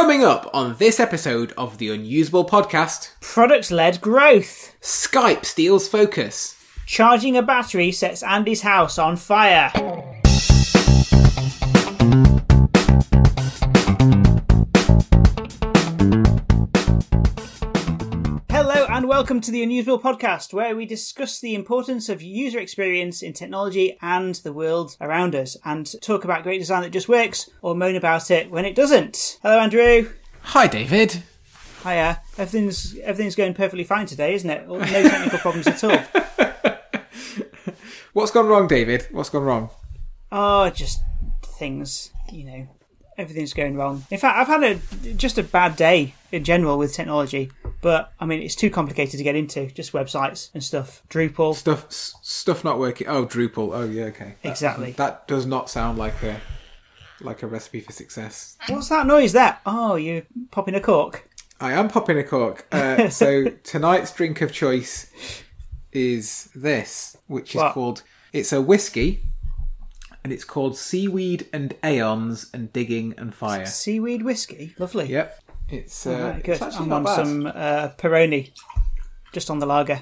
Coming up on this episode of the Unusable Podcast, Product led growth. Skype steals focus. Charging a battery sets Andy's house on fire. Welcome to the Unusable Podcast, where we discuss the importance of user experience in technology and the world around us, and talk about great design that just works, or moan about it when it doesn't. Hello, Andrew. Hi, David. Hiya. Everything's everything's going perfectly fine today, isn't it? No technical problems at all. What's gone wrong, David? What's gone wrong? Oh, just things, you know. Everything's going wrong. In fact, I've had a just a bad day in general with technology. But I mean, it's too complicated to get into. Just websites and stuff. Drupal. Stuff, s- stuff not working. Oh, Drupal. Oh, yeah, okay. That- Exactly. That does not sound like a like a recipe for success. What's that noise? That? Oh, you popping a cork. I am popping a cork. Uh, so tonight's drink of choice is this, which is What? called. It's a whiskey, and it's called Seaweed and Aeons and Digging and Fire. Seaweed whiskey. Lovely. Yep. It's, uh, Right, good. it's actually I'm not on bad. some uh, Peroni. Just on the lager.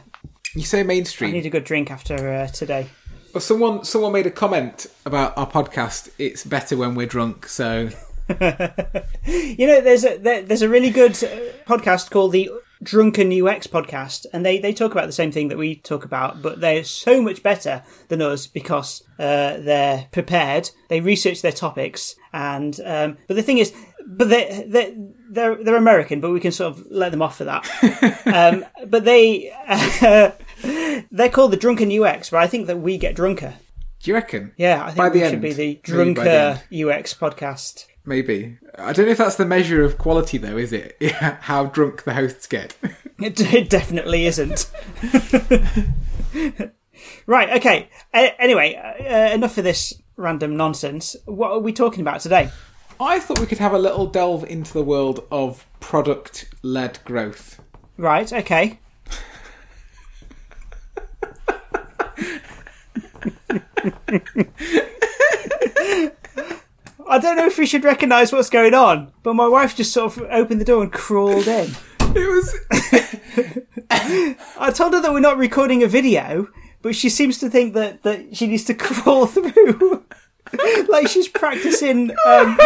You say mainstream. I need a good drink after uh, today. Well, someone someone made a comment about our podcast. It's better when we're drunk. So You know, there's a there, there's a really good uh, podcast called the Drunken UX podcast, and they they talk about the same thing that we talk about, but they're so much better than us because uh, they're prepared. They research their topics, and um, but the thing is, but they they they're they're American, but we can sort of let them off for that. um, but they they're called the Drunken UX, but I think that we get drunker. do you reckon? Yeah, I think By we should end. be the Maybe by the Drunker UX podcast. Maybe. I don't know if that's the measure of quality, though. Is it? How drunk the hosts get. It, it definitely isn't. right, okay. Uh, anyway, uh, enough of this random nonsense. What are we talking about today? I thought we could have a little delve into the world of product-led growth. Right, okay. I don't know if we should recognise what's going on, but my wife just sort of opened the door and crawled in. It was. I told her that we're not recording a video, but she seems to think that, that she needs to crawl through. like she's practicing. Um...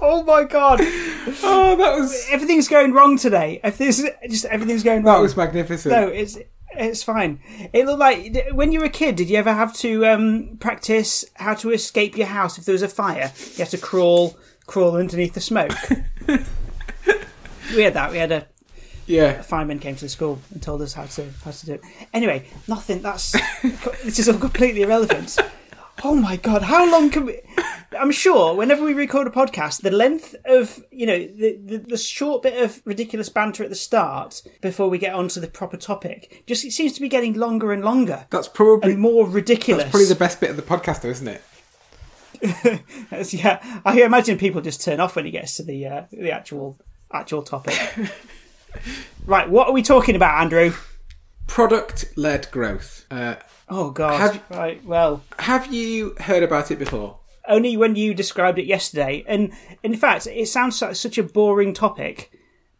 oh my god! Oh, that was. Everything's going wrong today. If this just everything's going That wrong. was magnificent. no, it's it's fine. It looked like when you were a kid. Did you ever have to um, practice how to escape your house if there was a fire? You had to crawl crawl underneath the smoke. we had that. We had a Yeah. fireman came to the school and told us how to how to do it. Anyway, nothing. That's this is all completely irrelevant. Oh my god, how long can we? I'm sure whenever we record a podcast, the length of you know the, the the short bit of ridiculous banter at the start before we get onto the proper topic just it seems to be getting longer and longer That's probably and more ridiculous. That's probably the best bit of the podcast, though, isn't it? Yeah, I imagine people just turn off when it gets to the uh, the actual actual topic. right, what are we talking about, Andrew? Product-led growth. Uh, Oh god. Have- right, well, have you heard about it before? only when you described it yesterday. And in fact, it sounds like such a boring topic,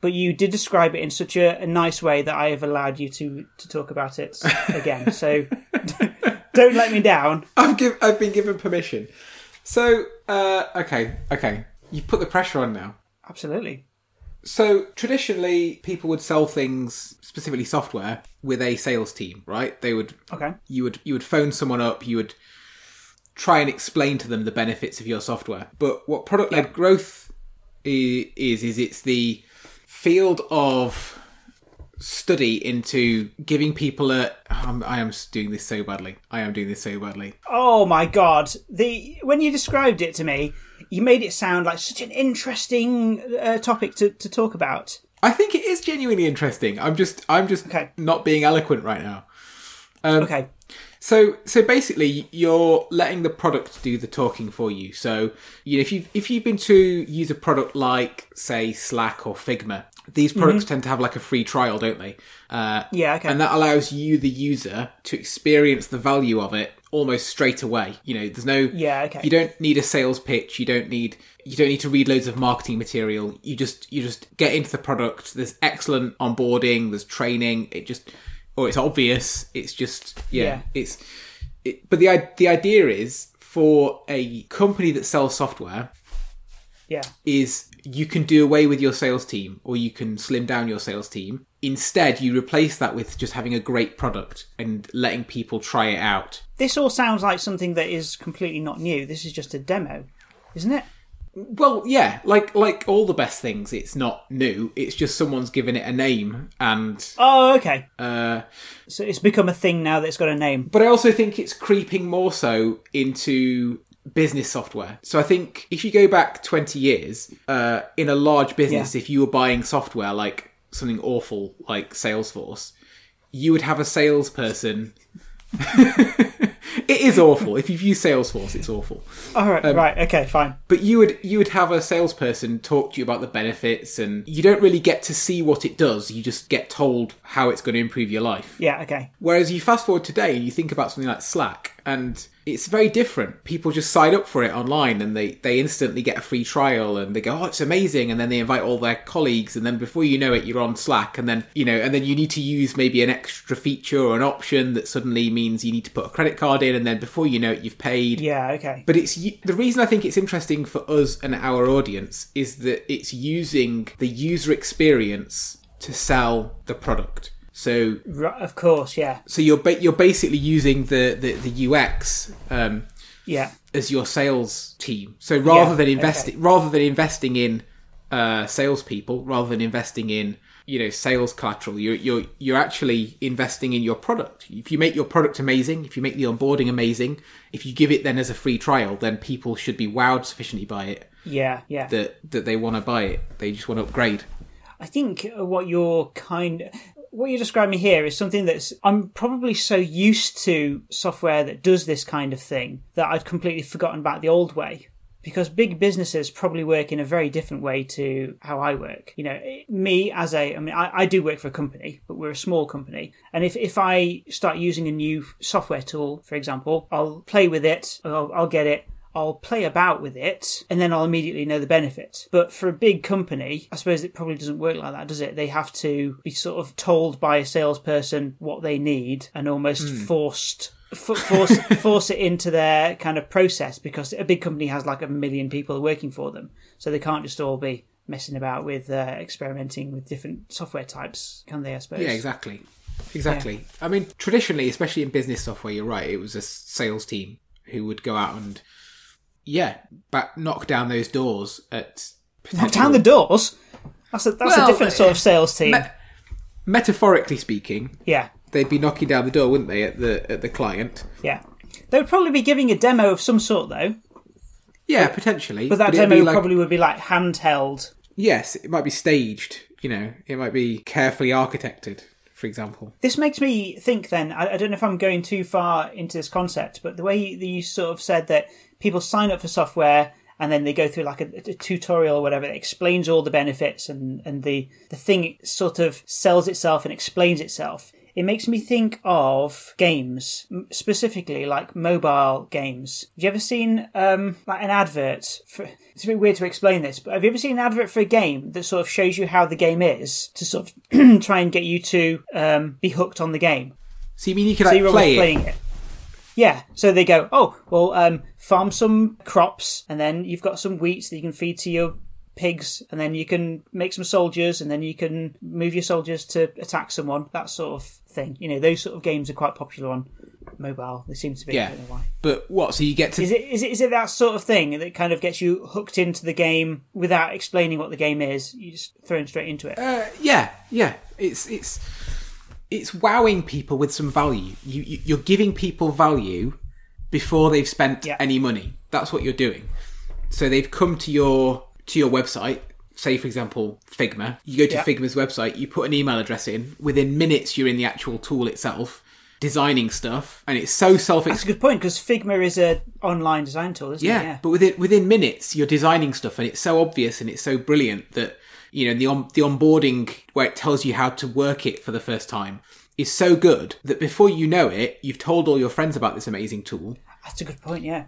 but you did describe it in such a, a nice way that I have allowed you to to talk about it again. so don't let me down. I've give, I've been given permission. So, uh, okay, okay. You've put the pressure on now. Absolutely. So traditionally, people would sell things, specifically software, with a sales team, right? They would Okay. you would you would phone someone up, you would try and explain to them the benefits of your software. But what product led growth is is it's the field of study into giving people a. I'm, I am doing this so badly. I am doing this so badly. Oh my god! The when you described it to me, you made it sound like such an interesting uh, topic to, to talk about. I think it is genuinely interesting. I'm just I'm just Okay. not being eloquent right now. Okay. So so basically, you're letting the product do the talking for you. So you know, if you if you've been to use a product like say Slack or Figma, these products tend to have like a free trial, don't they? Uh, Yeah. Okay. and that allows you, the user, to experience the value of it almost straight away. You know, there's no Yeah, okay. You don't need a sales pitch. You don't need you don't need to read loads of marketing material. You just you just get into the product. There's excellent onboarding. There's training. It just or it's obvious. It's just yeah. Yeah. It's it, but the the idea is for a company that sells software yeah. is you can do away with your sales team or you can slim down your sales team. Instead, you replace that with just having a great product and letting people try it out. This all sounds like something that is completely not new. This is just a demo, isn't it? Well, yeah, like like all the best things, it's not new. It's just someone's given it a name, and Oh, okay. uh, So it's become a thing now that's got a name. but I also think it's creeping more so into business software. So I think if you go back twenty years, uh, in a large business, Yeah. if you were buying software like something awful like Salesforce, you would have a salesperson. it is awful. If you've used Salesforce, it's awful. All right, Um, right, okay, fine. But you would you would have a salesperson talk to you about the benefits, and you don't really get to see what it does. You just get told how it's going to improve your life. Yeah, okay. Whereas you fast forward today and you think about something like Slack, and it's very different. People just sign up for it online and they, they instantly get a free trial and they go, oh, it's amazing. And then they invite all their colleagues. And then before you know it, you're on Slack. And then, you know, and then you need to use maybe an extra feature or an option that suddenly means you need to put a credit card in. And then before you know it, you've paid. Yeah, okay. But it's the reason I think it's interesting for us and our audience is that it's using the user experience to sell the product. So Right, of course, yeah. so you're ba- you're basically using the the, the UX um, Yeah. as your sales team. So rather Yeah, than investing rather than investing in uh, salespeople, rather than investing in you know sales collateral, you're you're you're actually investing in your product. If you make your product amazing, if you make the onboarding amazing, if you give it then as a free trial, then people should be wowed sufficiently by it Yeah, yeah. that that they want to buy it. They just want to upgrade. I think what you're kind what you're describing here is something that's I'm probably so used to software that does this kind of thing that I've completely forgotten about the old way. Because big businesses probably work in a very different way to how I work. You know, me as a, I mean, I, I do work for a company, but we're a small company. And if, if I start using a new software tool, for example, I'll play with it, I'll, I'll get it, I'll play about with it and then I'll immediately know the benefit. But for a big company, I suppose it probably doesn't work like that, does it? They have to be sort of told by a salesperson what they need and almost forced. Force force it into their kind of process because a big company has like a million people working for them, so they can't just all be messing about with uh, experimenting with different software types, can they? I suppose. Yeah, exactly. Exactly. I mean, traditionally, especially in business software, you're right. It was a sales team who would go out and, yeah, but knock down those doors at. Knock down the doors. That's a that's Well, a different sort of sales team. Me- metaphorically speaking, yeah, they'd be knocking down the door, wouldn't they, at the at the client? yeah. They would probably be giving a demo of some sort though. Yeah, potentially. But that it'd demo like- probably would be like handheld. yes, it might be staged. You know, it might be carefully architected, for example. This makes me think then, I, I don't know if I'm going too far into this concept, but the way you, you sort of said that people sign up for software and then they go through like a, a tutorial or whatever that explains all the benefits and, and the, the thing sort of sells itself and explains itself. It makes me think of games, specifically like mobile games. Have you ever seen um, like an advert? For, it's a bit weird to explain this, but have you ever seen an advert for a game that sort of shows you how the game is to sort of try and get you to um, be hooked on the game? So you mean you could So like play it? Yeah, so they go, oh, well, um, farm some crops, and then you've got some wheat that you can feed to your pigs, and then you can make some soldiers, and then you can move your soldiers to attack someone, that sort of thing. You know, those sort of games are quite popular on mobile. They seem to be. I Yeah. don't know why. But what? So you get to Is it, is it is it that sort of thing that kind of gets you hooked into the game without explaining what the game is? You just thrown straight into it. Uh, yeah, yeah. It's it's it's wowing people with some value. You, you you're giving people value before they've spent Yeah. any money. That's what you're doing. So they've come to your to your website. Say for example Figma. You go to Yeah. Figma's website. You put an email address in. Within minutes, you're in the actual tool itself, designing stuff, and it's so self. That's a good point because Figma is a online design tool, isn't Yeah, it? Yeah. but within within minutes, you're designing stuff, and it's so obvious and it's so brilliant that you know the on, the onboarding where it tells you how to work it for the first time. is so good that before you know it, you've told all your friends about this amazing tool, That's a good point. Yeah.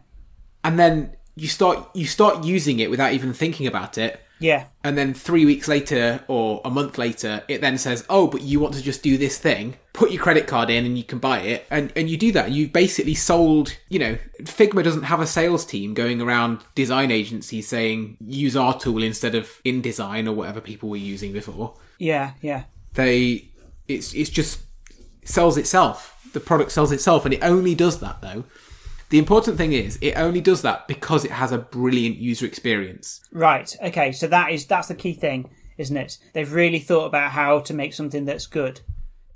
and then you start you start using it without even thinking about it. Yeah. And then three weeks later or a month later, it then says, "Oh, but you want to just do this thing? Put your credit card in, and you can buy it." And and you do that. You've basically sold. You know, Figma doesn't have a sales team going around design agencies saying, "Use our tool instead of InDesign or whatever people were using before." Yeah. Yeah. They, it's it's just sells itself. The product sells itself, and it only does that though. The important thing is, it only does that because it has a brilliant user experience. Right. Okay. So that is that's the key thing, isn't it? They've really thought about how to make something that's good.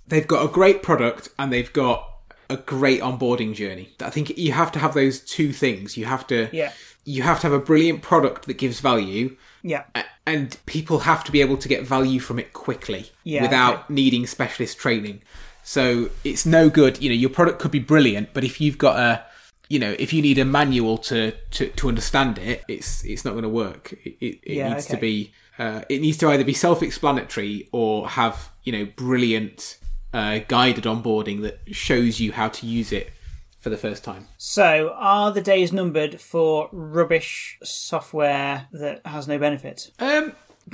they've got a great product and they've got a great onboarding journey. I think you have to have those two things. You have to Yeah. you have to have a brilliant product that gives value Yeah. and people have to be able to get value from it quickly Yeah, without okay. needing specialist training. So it's no good, you know, your product could be brilliant, but if you've got a you know, if you need a manual to, to, to understand it, it's it's not going to work. It, it, it Yeah, needs to be uh, it needs to either be self-explanatory or have you know brilliant uh, guided onboarding that shows you how to use it for the first time. So are the days numbered for rubbish software that has no benefit? Um,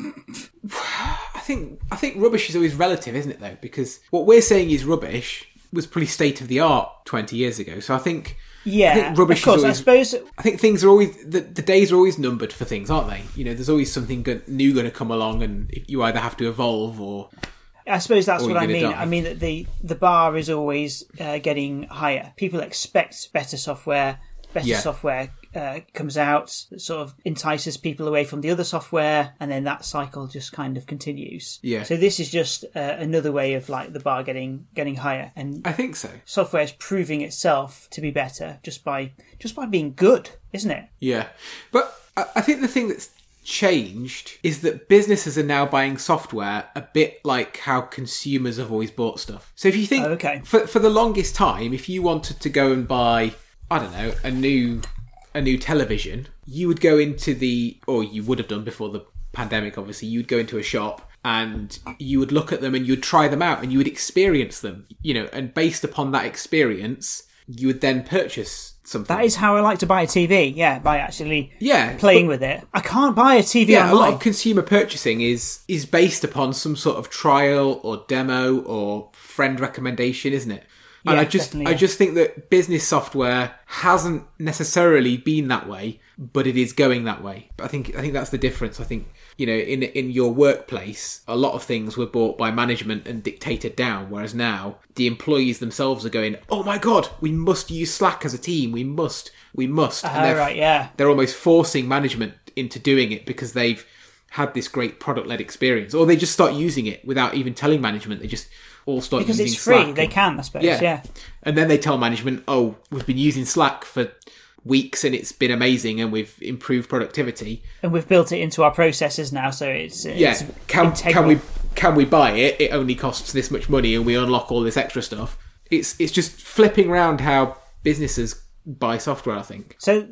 I think I think rubbish is always relative, isn't it? Though, because what we're saying is rubbish was pretty state of the art twenty years ago. So I think Yeah. Rubbish of course. is I suppose I think things are always the, the days are always numbered for things, aren't they? You know, there's always something go- new going to come along, and you either have to evolve or I suppose that's what I mean. die. I mean that the the bar is always uh, getting higher. People expect better software. Better Yeah. software uh, comes out, that sort of entices people away from the other software, and then that cycle just kind of continues. Yeah. So this is just uh, another way of like the bar getting getting higher, and I think so. software is proving itself to be better just by just by being good, isn't it? Yeah, but I, I think the thing that's changed is that businesses are now buying software a bit like how consumers have always bought stuff. So if you think Oh, okay. for for the longest time, if you wanted to go and buy, I don't know, a new a new television, you would go into the or you would have done before the pandemic obviously, you'd go into a shop and you would look at them and you'd try them out and you would experience them, you know, and based upon that experience, you would then purchase something. That is how I like to buy a TV. Yeah, by actually yeah, playing with it. I can't buy a TV yeah, a lot of consumer purchasing is is based upon some sort of trial or demo or friend recommendation, isn't it? And I just definitely, I just think that business software hasn't necessarily been that way, but it is going that way. But I think I think that's the difference. I think you know in in your workplace, a lot of things were bought by management and dictated down, whereas now the employees themselves are going, "Oh my god, we must use Slack as a team. We must, we must." And Oh, they're- right, yeah. they're almost forcing management into doing it because they've had this great product led experience, or they just start using it without even telling management. They just all start Because using it's free, Slack they and- can, I suppose. yeah. Yeah. and then they tell management, "Oh, we've been using Slack for weeks and it's been amazing, and we've improved productivity." And we've built it into our processes now, so it's, Yeah, it's can can we can we buy it? It only costs this much money, and we unlock all this extra stuff. It's it's just flipping around how businesses buy software. I think. So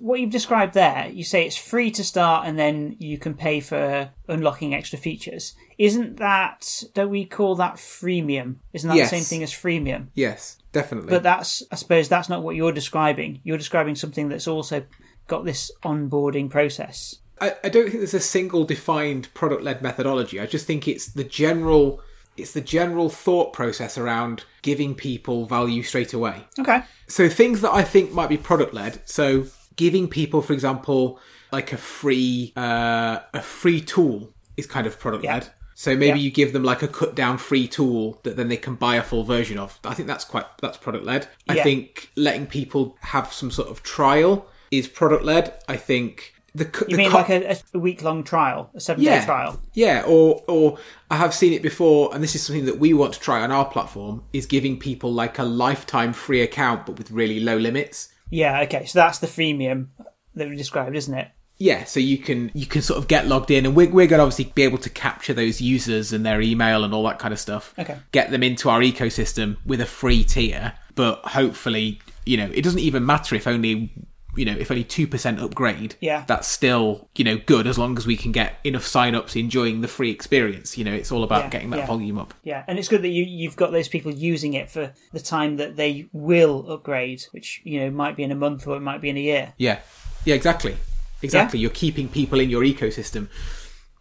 what you've described there, you say it's free to start, and then you can pay for unlocking extra features. Isn't that? Don't we call that freemium? Isn't that Yes. the same thing as freemium? Yes, definitely. But that's, I suppose, that's not what you're describing. You're describing something that's also got this onboarding process. I, I don't think there's a single defined product led methodology. I just think it's the general it's the general thought process around giving people value straight away. Okay. So things that I think might be product led. So giving people, for example, like a free uh, a free tool is kind of product led. Yeah. So maybe Yeah. you give them like a cut down free tool that then they can buy a full version of. I think that's quite that's product led. I think letting people have some sort of trial is product led. I think the cu- You the mean co- like a, a week long trial, a seven day trial? yeah, or or I have seen it before, and this is something that we want to try on our platform: is giving people like a lifetime free account, but with really low limits. Yeah. Okay. So that's the freemium that we described, isn't it? Yeah, so you can you can sort of get logged in, and we're we're going to obviously be able to capture those users and their email and all that kind of stuff. Okay. Get them into our ecosystem with a free tier, but hopefully, you know, it doesn't even matter if only you know, if only 2% upgrade, Yeah. that's still, you know, good as long as we can get enough sign-ups enjoying the free experience. You know, it's all about Yeah, getting that yeah. volume up. Yeah, and it's good that you you've got those people using it for the time that they will upgrade, which you know might be in a month or it might be in a year. Yeah. Yeah, exactly. Exactly. You're keeping people in your ecosystem.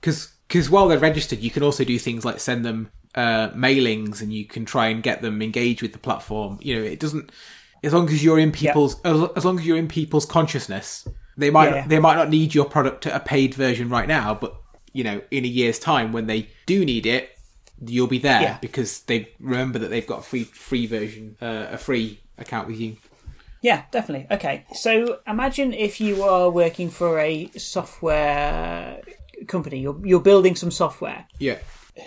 Because while they're registered, you can also do things like send them uh, mailings and you can try and get them engaged with the platform. You know, it doesn't. As long as you're in people's, as, as long as you're in people's consciousness, they might Yeah. they might not need your product at a paid version right now, but you know, in a year's time when they do need it, you'll be there Yeah. because they remember that they've got a free free version, uh, a free account with you. Yeah, definitely. Okay, so imagine if you are working for a software company, you're you're building some software. Yeah.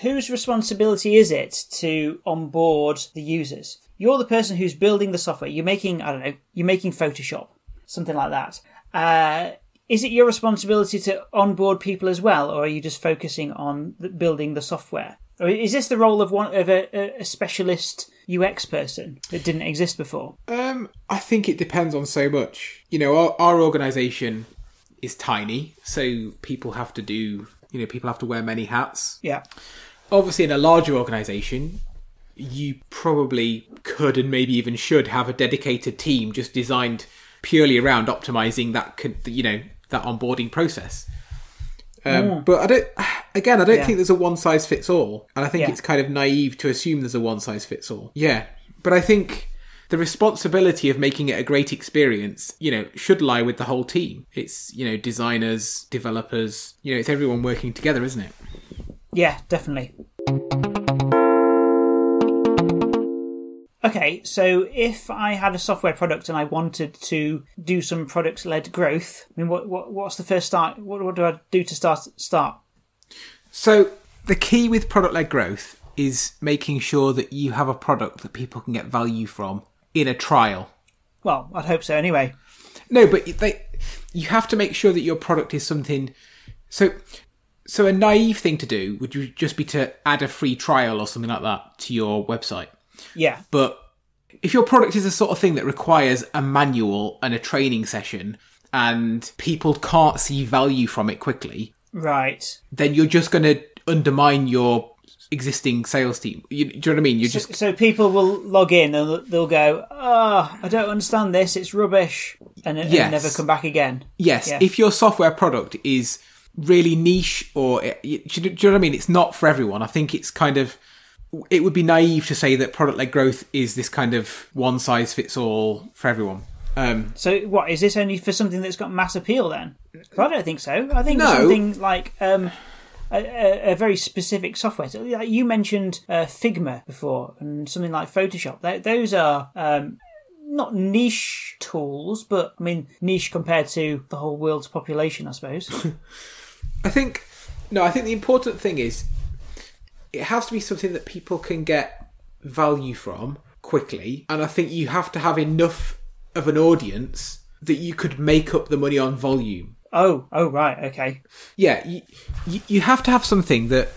Whose responsibility is it to onboard the users? You're the person who's building the software. You're making, I don't know, you're making Photoshop, something like that. Uh, is it your responsibility to onboard people as well, or are you just focusing on building the software? Or is this the role of one of a, a- specialist UX person that didn't exist before? Um, I think it depends on so much. You know, our, our organization is tiny, so people have to do, you know, people have to wear many hats. Yeah, Obviously, in a larger organization, you probably could and maybe even should have a dedicated team just designed purely around optimizing that, con- you know, that onboarding process. Um, But I don't. Again, I don't Yeah. think there's a one size fits all, and I think Yeah. it's kind of naive to assume there's a one size fits all. Yeah, but I think the responsibility of making it a great experience, you know, should lie with the whole team. It's you know designers, developers, you know, it's everyone working together, isn't it? yeah, definitely. Okay, so if I had a software product and I wanted to do some product-led growth, I mean, what, what what's the first start? What, what do I do to start start? So the key with product led growth is making sure that you have a product that people can get value from in a trial. Well, I'd hope so. Anyway, No, but they, you have to make sure that your product is something. So, so a naive thing to do would just be to add a free trial or something like that to your website. yeah, But if your product is the sort of thing that requires a manual and a training session, and people can't see value from it quickly, right. then you're just going to undermine your existing sales team. You, do you know what I mean? You're just So people will log in and they'll- go, "Oh, I don't understand this. It's rubbish," and, and Yes. never come back again. Yes, Yeah. if your software product is really niche or do you, do you know what I mean? It's not for everyone. I think it's kind of it would be naive to say that product led growth is this kind of one size fits all for everyone. Um, So, what is this only for something that's got mass appeal? then? I don't think so. I think No. something like um, a, a, very specific software. So, you mentioned uh, Figma before, and something like Photoshop. Tho- those are um, not niche tools, but I mean niche compared to the whole world's population, I suppose. I think no. I think the important thing is it has to be something that people can get value from quickly, and I think you have to have enough of an audience that you could make up the money on volume. Oh, oh, right, okay, yeah, you, you, have to have something that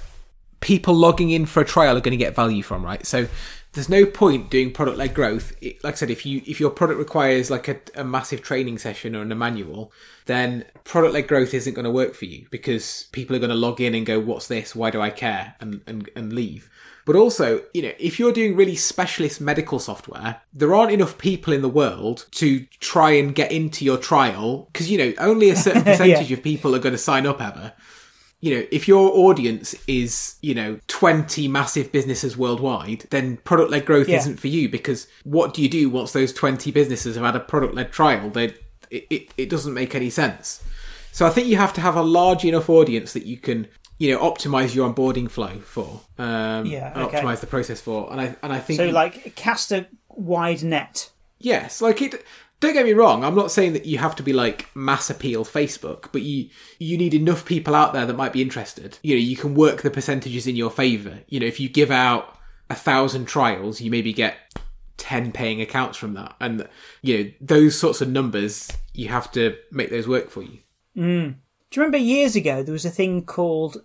people logging in for a trial are going to get value from, right? So there's no point doing product led growth. It, like I said, if you if your product requires like a, a massive training session or a manual, then product led growth isn't going to work for you because people are going to log in and go, "What's this? Why do I care?" and and, and leave. But also, you know, if you're doing really specialist medical software, there aren't enough people in the world to try and get into your trial because, you know, only a certain percentage of people are going to sign up ever. You know, if your audience is, you know, 20 massive businesses worldwide, then product led growth Yeah. isn't for you because what do you do once those 20 businesses have had a product led trial? They, it, it, it doesn't make any sense. So I think you have to have a large enough audience that you can, you know, optimize your onboarding flow for, um, Yeah, and okay. optimize the process for. And I and I think So, like, cast a wide net. yes, like it. Don't get me wrong. I'm not saying that you have to be like mass appeal Facebook, but you you need enough people out there that might be interested. You know, you can work the percentages in your favor. You know, if you give out a thousand trials, you maybe get ten paying accounts from that, and you know those sorts of numbers. You have to make those work for you. mm. Do you remember years ago there was a thing called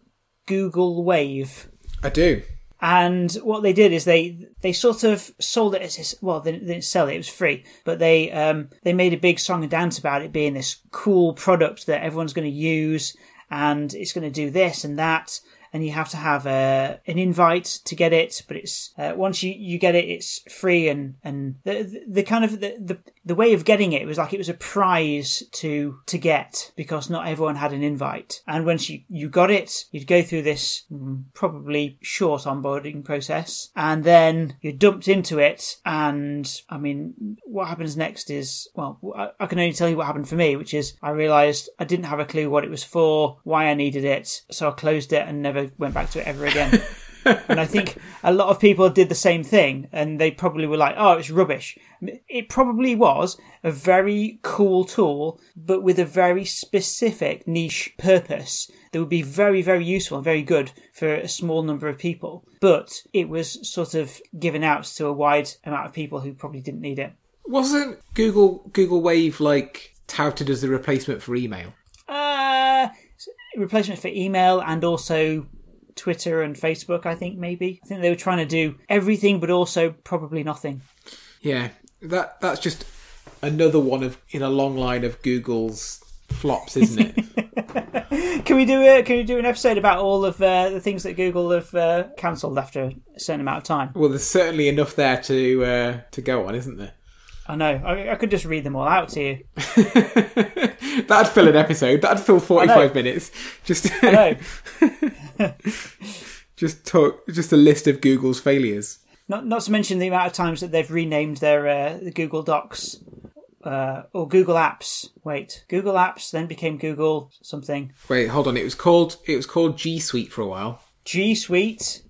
Google Wave? I do. And what they did is they they sort of sold it as this. Well, they didn't sell it; it was free. But they um, they made a big song and dance about it being this cool product that everyone's going to use, and it's going to do this and that and you have to have a, an invite to get it. But it's uh, once you, you get it, it's free and and the the, the kind of the, the the way of getting it was like it was a prize to to get because not everyone had an invite. And once you you got it, you'd go through this mm, probably short onboarding process, and then you're dumped into it. And I mean, what happens next is well, I, I can only tell you what happened for me, which is I realised I didn't have a clue what it was for, why I needed it, so I closed it and never went back to it ever again. and I think a lot of people did the same thing, and they probably were like, "Oh, it's rubbish." It probably was a very cool tool, but with a very specific niche purpose that would be very, very useful and very good for a small number of people. But it was sort of given out to a wide amount of people who probably didn't need it. Wasn't Google Google Wave like touted as the replacement for email? Replacement for email and also Twitter and Facebook, I think maybe. I think they were trying to do everything but also probably nothing. Yeah, that that's just another one of in a long line of Google's flops, isn't it? can we do a, can we do an episode about all of uh, the things that Google have uh, cancelled after a certain amount of time? well, there's certainly enough there to uh, to go on, isn't there? I know. I, I could just read them all out to you. That'd fill an episode. That'd fill forty-five minutes. Just I know. just talk. Just a list of Google's failures. Not not to mention the amount of times that they've renamed their uh, the Google Docs uh, or Google Apps. Wait, Google Apps then became Google something. Wait, hold on. It was called it was called G Suite for a while. G Suite.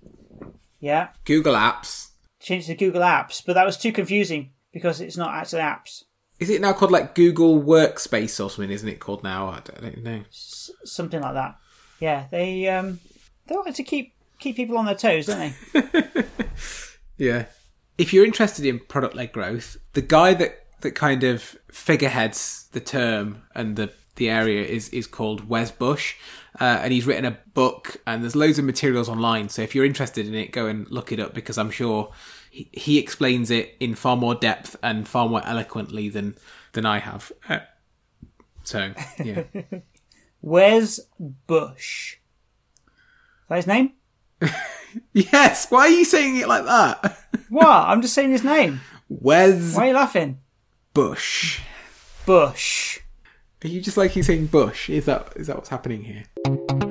Yeah, Google Apps. changed to Google Apps, but that was too confusing because it's not actually apps. Is it now called like Google Workspace or something? Isn't it called now? I don't, I don't know. S- something like that. Yeah, they um they like to keep keep people on their toes, don't they? Yeah. If you're interested in product led growth, the guy that, that kind of figureheads the term and the, the area is, is called Wes Bush. Uh, and he's written a book and there's loads of materials online. So if you're interested in it, go and look it up because I'm sure he, he explains it in far more depth and far more eloquently than, than I have. Uh, so, yeah. Where's Bush. Is that his name? yes. Why are you saying it like that? What? I'm just saying his name. Where's? Why are you laughing? Bush. Bush. Are you just like you saying Bush? Is that is that what's happening here?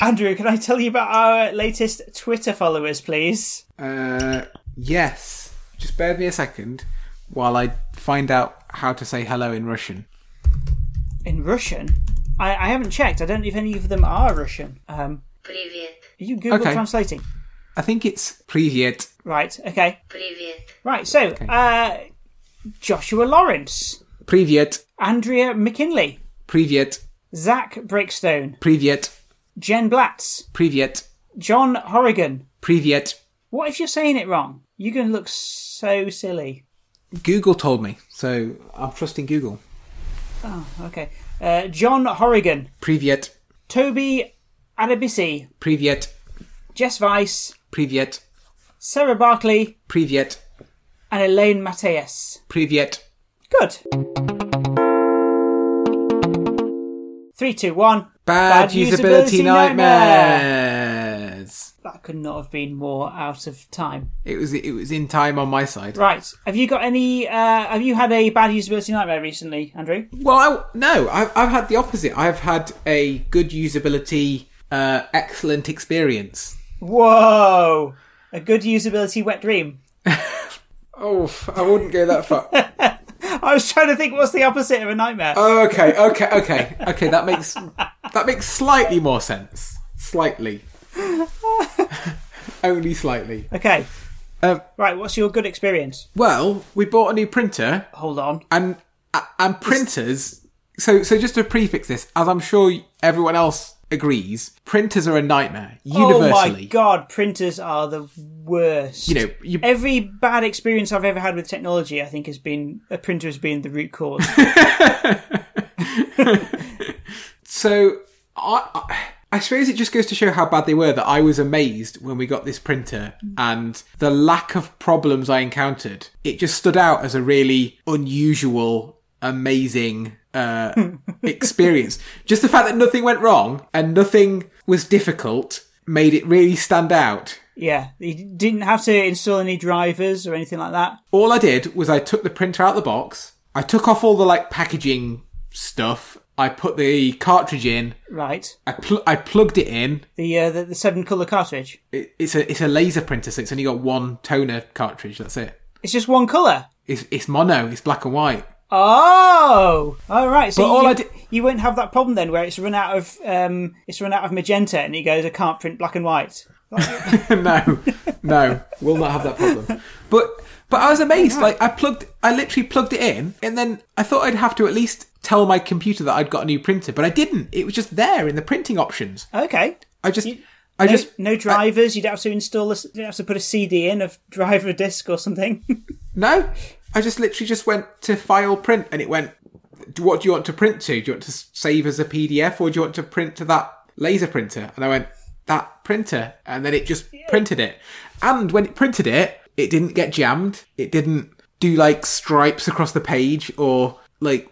Andrew, can I tell you about our latest Twitter followers, please? Uh, yes. Just bear with me a second while I find out how to say hello in Russian. In Russian? I, I haven't checked. I don't know if any of them are Russian. Um, Привет. are you Google Okay. translating? I think it's Privyet. Right, okay. Привет. Right, so, uh, Joshua Lawrence, Privyet. Andrea McKinley, Privyet. Zach Breakstone, Privyet. Jen Blatz, Privyet. John Horrigan. Privyet. What if you're saying it wrong? You're going to look so silly. Google told me, so I'm trusting Google. Oh, okay. Uh, John Horrigan, Privyet. Toby Adebisi, Privyet. Jess Weiss, Privyet. Sarah Barkley, Privyet. and Elaine Mateus. Privyet. Good. Three, two, one. Bad, Bad usability, usability nightmares. That could not have been more out of time. It was it was in time on my side. Right. Have you got any? Uh, have you had a bad usability nightmare recently, Andrew? Well, I, no, I've, I've had the opposite. I've had a good usability, uh, excellent experience. Whoa! A good usability wet dream. Oh, I wouldn't go that far. I was trying to think what's the opposite of a nightmare. Oh, okay, okay, okay, okay. That makes that makes slightly more sense. Slightly, only slightly. Okay. Um, Right. What's your good experience? well, we bought a new printer, Hold on. and and printers. So, so just to prefix this, as I'm sure everyone else agrees, printers are a nightmare universally. Oh my god, printers are the worst. You know, you Every bad experience I've ever had with technology, I think, has been a printer has been the root cause. So I, I I suppose it just goes to show how bad they were that I was amazed when we got this printer and the lack of problems I encountered. It just stood out as a really unusual, amazing uh, experience. Just the fact that nothing went wrong and nothing was difficult made it really stand out. Yeah, you didn't have to install any drivers or anything like that. All I did was I took the printer out of the box, I took off all the like packaging stuff, I put the cartridge in, Right. I pl- I plugged it in. The uh, the, the seven color cartridge. It, it's a it's a laser printer, so it's only got one toner cartridge. That's it. It's just one color. It's it's mono. It's black and white. Oh, all right. So But all you, I did- you won't have that problem then, where it's run out of um, it's run out of magenta, and he goes, "I can't print black and white." no, no, we'll not have that problem. But but I was amazed. Like I plugged, I literally plugged it in, and then I thought I'd have to at least tell my computer that I'd got a new printer, but I didn't. It was just there in the printing options. Okay. I just, I No, just no drivers. you don't have to install. A, you don't have to put a CD in of driver disc or something. no. I just literally just went to file print, and it went. What do you want to print to? Do you want to save as a PDF, or do you want to print to that laser printer? And I went that printer, and then it just printed it. And when it printed it, it didn't get jammed. It didn't do like stripes across the page, or like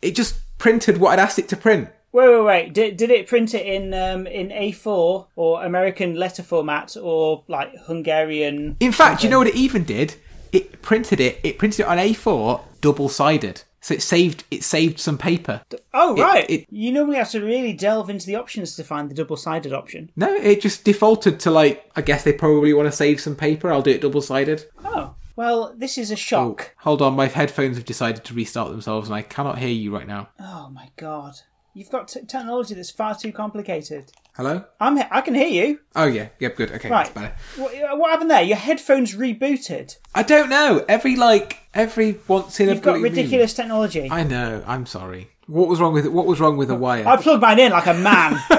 it just printed what I'd asked it to print. wait, wait, wait. Did, did it print it in um, in A4 or American letter format or like Hungarian? In fact, you know what it even did? It printed it. It printed it on A4, double sided. So it saved. It saved some paper. Oh, right. it- you normally have to really delve into the options to find the double sided option. No, it just defaulted to like. I guess they probably want to save some paper. I'll do it double sided. Oh, well, this is a shock. Oh, hold on, my headphones have decided to restart themselves, and I cannot hear you right now. Oh my god. You've got t- technology that's far too complicated. Hello? I'm I can hear you. Oh yeah, yep, good. Okay, Right. that's better. What, uh, what happened there? Your headphones rebooted. I don't know. Every like every once in a You've got blue moon- ridiculous technology. I know. I'm sorry. What was wrong with it? What was wrong with the wire? I plugged mine in like a man.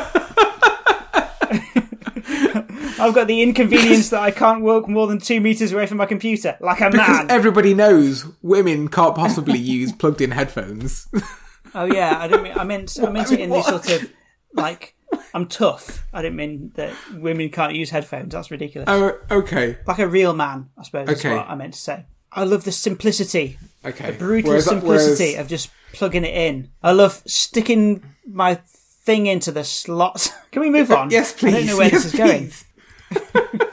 I've got the inconvenience that I can't walk more than two meters away from my computer, like a because man. everybody knows women can't possibly use plugged-in headphones. oh yeah, I didn't mean. I meant. I meant it in the sort of like I'm tough. I didn't mean that women can't use headphones. That's ridiculous. oh, okay, like a real man, I suppose. Okay. Is what I meant to say. I love the simplicity, okay. The brutal Whereas- simplicity whereas- of just plugging it in. I love sticking my thing into the slot. Can we move uh, on? Yes, please. I don't know where yes, this is going.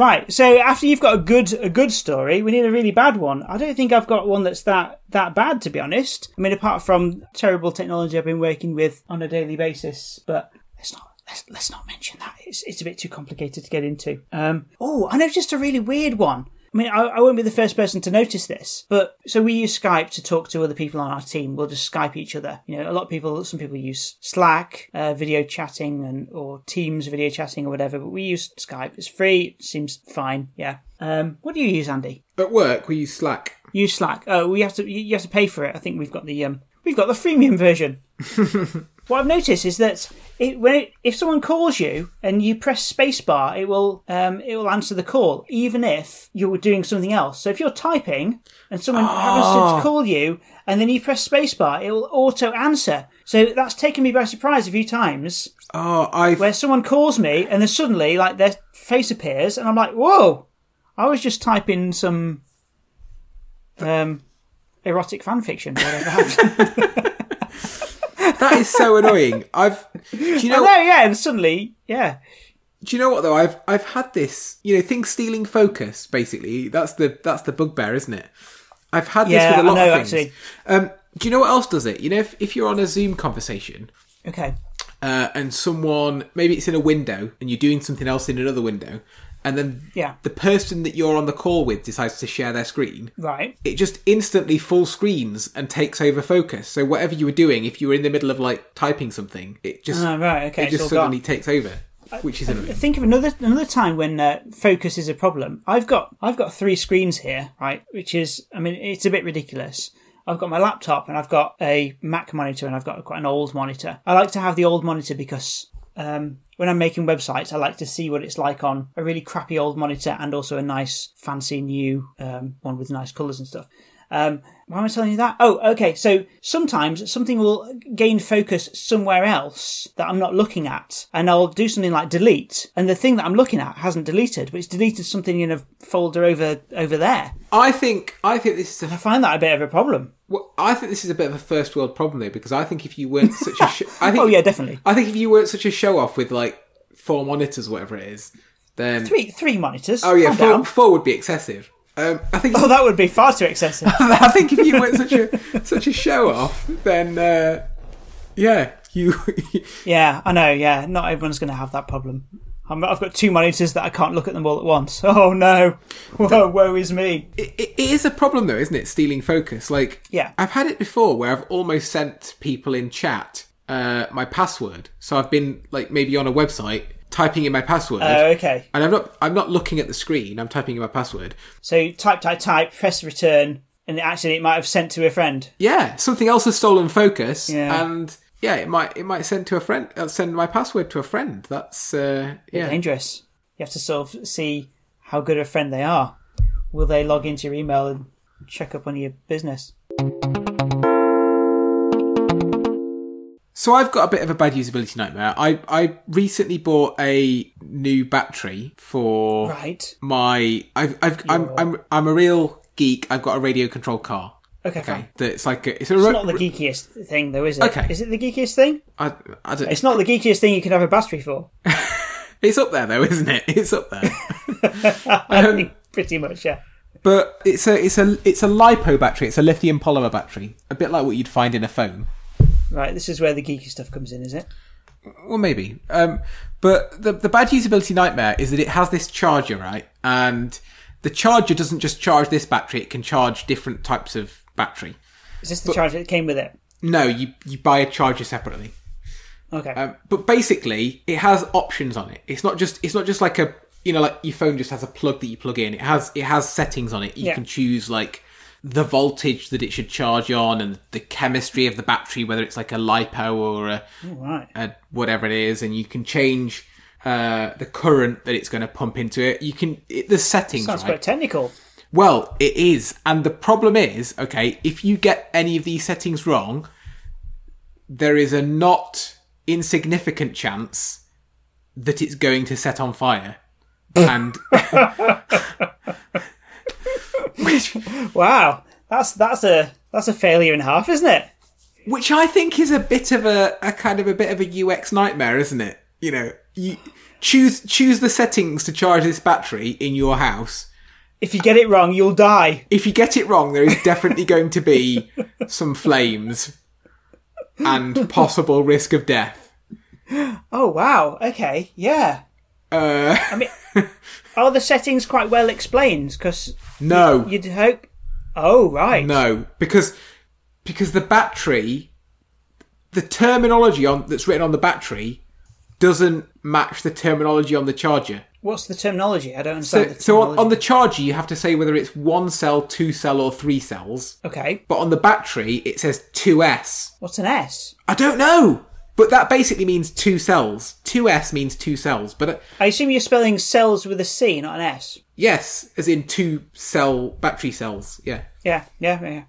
Right. So after you've got a good a good story, we need a really bad one. I don't think I've got one that's that that bad, to be honest. I mean, apart from terrible technology I've been working with on a daily basis, but let's not. Let's, let's not mention that. It's, it's a bit too complicated to get into. Um, oh, I know just a really weird one. I mean, I, I won't be the first person to notice this, but so we use Skype to talk to other people on our team. We'll just Skype each other. You know, a lot of people, some people use Slack, uh, video chatting, and or Teams video chatting or whatever. But we use Skype. It's free. It seems fine. Yeah. Um, what do you use, Andy? At work, we use Slack. Use Slack. Oh, we have to. You you have to pay for it. I think we've got the um, we've got the freemium version. what I've noticed is that it, when it, if someone calls you and you press spacebar, it will um, it will answer the call, even if you're doing something else. So if you're typing and someone happens to call you, and then you press spacebar, it will auto answer. So that's taken me by surprise a few times, Oh, I where someone calls me and then suddenly like their face appears, and I'm like, whoa! I was just typing some um, erotic fan fiction. Whatever happened. that is so annoying. I've do you I know know, yeah, and suddenly, yeah. do you know what though? I've I've had this. You know, things stealing focus. Basically, that's the that's the bugbear, isn't it? I've had this Yeah, with a lot know, of things. Um, do you know what else does it? You know, if, if you're on a Zoom conversation Okay. uh, and someone maybe it's in a window and you're doing something else in another window, and then Yeah. the person that you're on the call with decides to share their screen, Right. it just instantly full screens and takes over focus. So whatever you were doing, if you were in the middle of like typing something, it just Oh, right, okay, it just suddenly gone. takes over, which is annoying. Think of another another time when uh, focus is a problem. I've got I've got three screens here, right? Which is, I mean, it's a bit ridiculous. I've got my laptop and I've got a Mac monitor and I've got quite an old monitor. I like to have the old monitor because um, when I'm making websites, I like to see what it's like on a really crappy old monitor and also a nice, fancy new um, one with nice colours and stuff. Um, why am I telling you that? Oh, okay. So sometimes something will gain focus somewhere else that I'm not looking at, and I'll do something like delete, and the thing that I'm looking at hasn't deleted, but it's deleted something in a folder over over there. I think I think this is I a find that a bit of a problem. well, I think this is a bit of a first world problem though because I think if you weren't such a sh- I think Oh yeah, definitely. I think if you weren't such a show off with like four monitors, whatever it is, then Three three monitors. oh yeah, four, four would be excessive. Um, I think Oh, that would be far too excessive. I think if you weren't such a such a show off, then uh, yeah, you. yeah, I know. Yeah, not everyone's going to have that problem. I'm, I've got two monitors that I can't look at them all at once. Oh no! Whoa, woe is me. it, it is a problem though, isn't it? Stealing focus. Like, Yeah. I've had it before where I've almost sent people in chat uh, my password. So I've been like maybe on a website typing in my password. Oh, okay. and I'm not. I'm not looking at the screen. I'm typing in my password. So type, type, type, press return, and actually it might have sent to a friend. Yeah, something else has stolen focus, Yeah. and yeah, it might it might send to a friend. Uh, send my password to a friend. That's uh, yeah. Dangerous. You have to sort of see how good a friend they are. Will they log into your email and check up on your business? So I've got a bit of a bad usability nightmare. I I recently bought a new battery for Right. my. I've, I've I'm I'm I'm a real geek. I've got a radio controlled car. Okay, Okay, that's like a, it's a. It's ro- not the geekiest thing, though, is it? Okay. Is it the geekiest thing? I, I don't, It's not the geekiest thing you can have a battery for. it's up there though, isn't it? It's up there. I Um, think pretty much, yeah. but it's a it's a it's a lipo battery. It's a lithium polymer battery, a bit like what you'd find in a phone. Right, this is where the geeky stuff comes in, is it? Well, maybe. Um, but the the bad usability nightmare is that it has this charger, right? And the charger doesn't just charge this battery; it can charge different types of battery. Is this the charger that came with it? No, you you buy a charger separately. Okay. Um, but basically, it has options on it. It's not just it's not just like a you know like your phone just has a plug that you plug in. It has it has settings on it. You Yeah. can choose like the voltage that it should charge on and the chemistry of the battery, whether it's like a lipo or a, right. a whatever it is, and you can change uh, the current that it's going to pump into it. You can it, there's settings, Sounds right? quite technical. Well, it is. And the problem is, okay, if you get any of these settings wrong, there is a not insignificant chance that it's going to set on fire. and which Wow. That's that's a that's a failure in half, isn't it? which I think is a bit of a, a kind of a bit of a UX nightmare, isn't it? You know, you choose choose the settings to charge this battery in your house. If you get it wrong, you'll die. if you get it wrong, there is definitely going to be some flames and possible risk of death. Oh wow. Okay. Yeah. Uh, I mean, are the settings quite well explained? Because no, you'd hope. Oh right. no, because because the battery, the terminology on that's written on the battery doesn't match the terminology on the charger. What's the terminology? I don't So, understand. the so on, on the charger, you have to say whether it's one cell, two cell, or three cells. okay. But on the battery, it says 2S. What's an S? I don't know. But that basically means two cells. Two S means two cells. But uh, I assume you're spelling cells with a C, not an S. yes, as in two cell battery cells. Yeah. Yeah. Yeah. Yeah.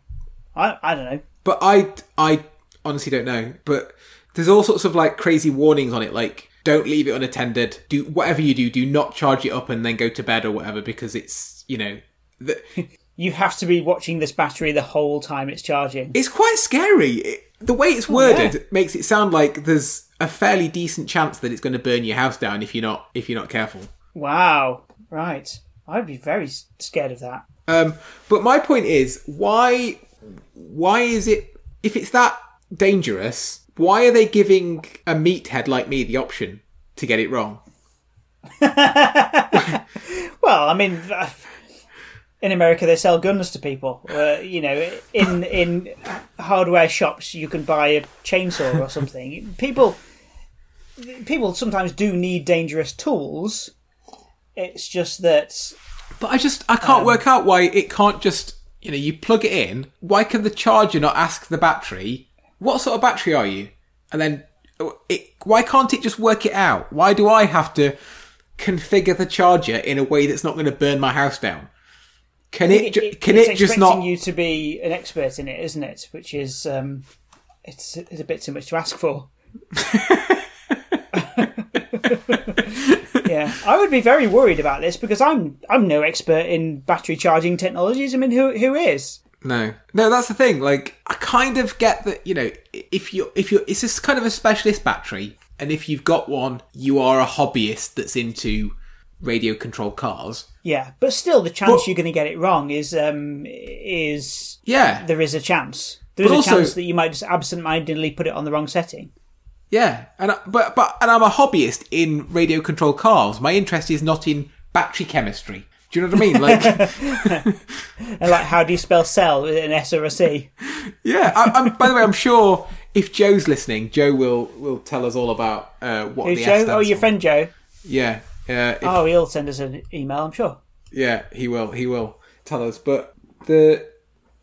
I I don't know. But I, I honestly don't know. But there's all sorts of like crazy warnings on it, like don't leave it unattended. Do whatever you do, do not charge it up and then go to bed or whatever because it's you know, the, You have to be watching this battery the whole time it's charging. it's quite scary. It, the way it's worded makes it sound like there's a fairly decent chance that it's going to burn your house down if you're not if you're not careful. Wow. Right. I'd be very scared of that. Um, but my point is, why why is it if it's that dangerous? Why are they giving a meathead like me the option to get it wrong? Well, I mean, uh, in America they sell guns to people. Uh, you know, in in hardware shops you can buy a chainsaw or something. People people sometimes do need dangerous tools. It's just that But I just I can't um, work out why it can't just you know you plug it in. Why can the charger not ask the battery what sort of battery are you? And then uh, it, why can't it just work it out? Why do I have to configure the charger in a way that's not going to burn my house down? Can it, ju- can it's it just not? you to be an expert in it, isn't it? Which is um, it's, it's a bit too much to ask for. yeah, I would be very worried about this because I'm I'm no expert in battery charging technologies. I mean, who who is? No, no, that's the thing. Like, I kind of get that. You know, if you if you it's just kind of a specialist battery, and if you've got one, you are a hobbyist that's into radio controlled cars. Yeah, but still, the chance But- you're going to get it wrong is um is Yeah, there is a chance. There is a also- chance that you might just absent-mindedly put it on the wrong setting. yeah, and I, but but and I'm a hobbyist in radio controlled cars. My interest is not in battery chemistry. Do you know what I mean? Like, And like, how do you spell cell with an S or a C? yeah. I, I'm, by the way, I'm sure if Joe's listening, Joe will will tell us all about uh, what Who's the S Joe? stands Oh, your for. friend Joe. Yeah, uh, if- Oh, he'll send us an email, I'm sure. Yeah, he will. He will tell us. But the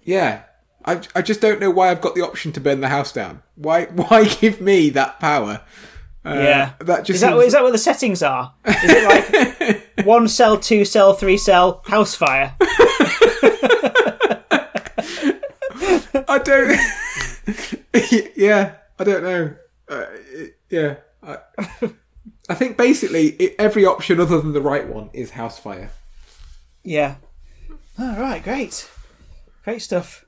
yeah, I I just don't know why I've got the option to burn the house down. Why why give me that power? Uh, Yeah. that just Is that, seems- is that what the settings are? Is it like one cell, two cell, three cell, house fire? I don't. yeah, I don't know. Uh, yeah, I, I think basically it, every option other than the right one is house fire. Yeah. All right, great. Great stuff.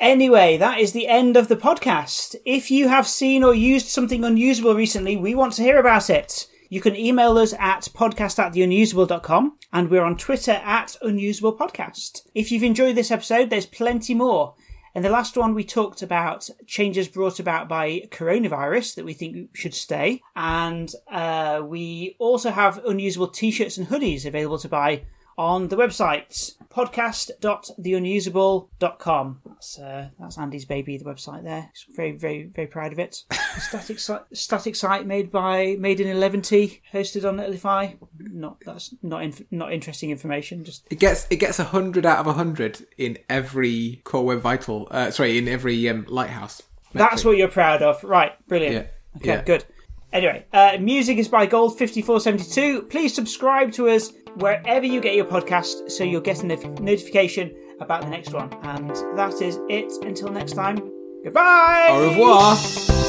Anyway, that is the end of the podcast. If you have seen or used something unusable recently, we want to hear about it. You can email us at podcast at theunusable.com and we're on Twitter at unusable podcast. If you've enjoyed this episode, there's plenty more. In the last one, we talked about changes brought about by coronavirus that we think should stay. And uh, we also have unusable t shirts and hoodies available to buy on the website podcast.theunusable.com. That's, uh, that's Andy's baby, the website there. He's very, very, very proud of it. Static, site, static site made by made in Eleventy, hosted on Netlify. Not that's not inf- not interesting information. Just It gets it gets a hundred out of a hundred in every Core Web Vital. Uh, sorry, in every um, Lighthouse. That's what you're proud of. Right, brilliant. Yeah, Okay, yeah. good. Anyway, uh, music is by Gold5472. Please subscribe to us wherever you get your podcast so you'll get a not- notification about the next one. And that is it until next time. Goodbye! Au revoir.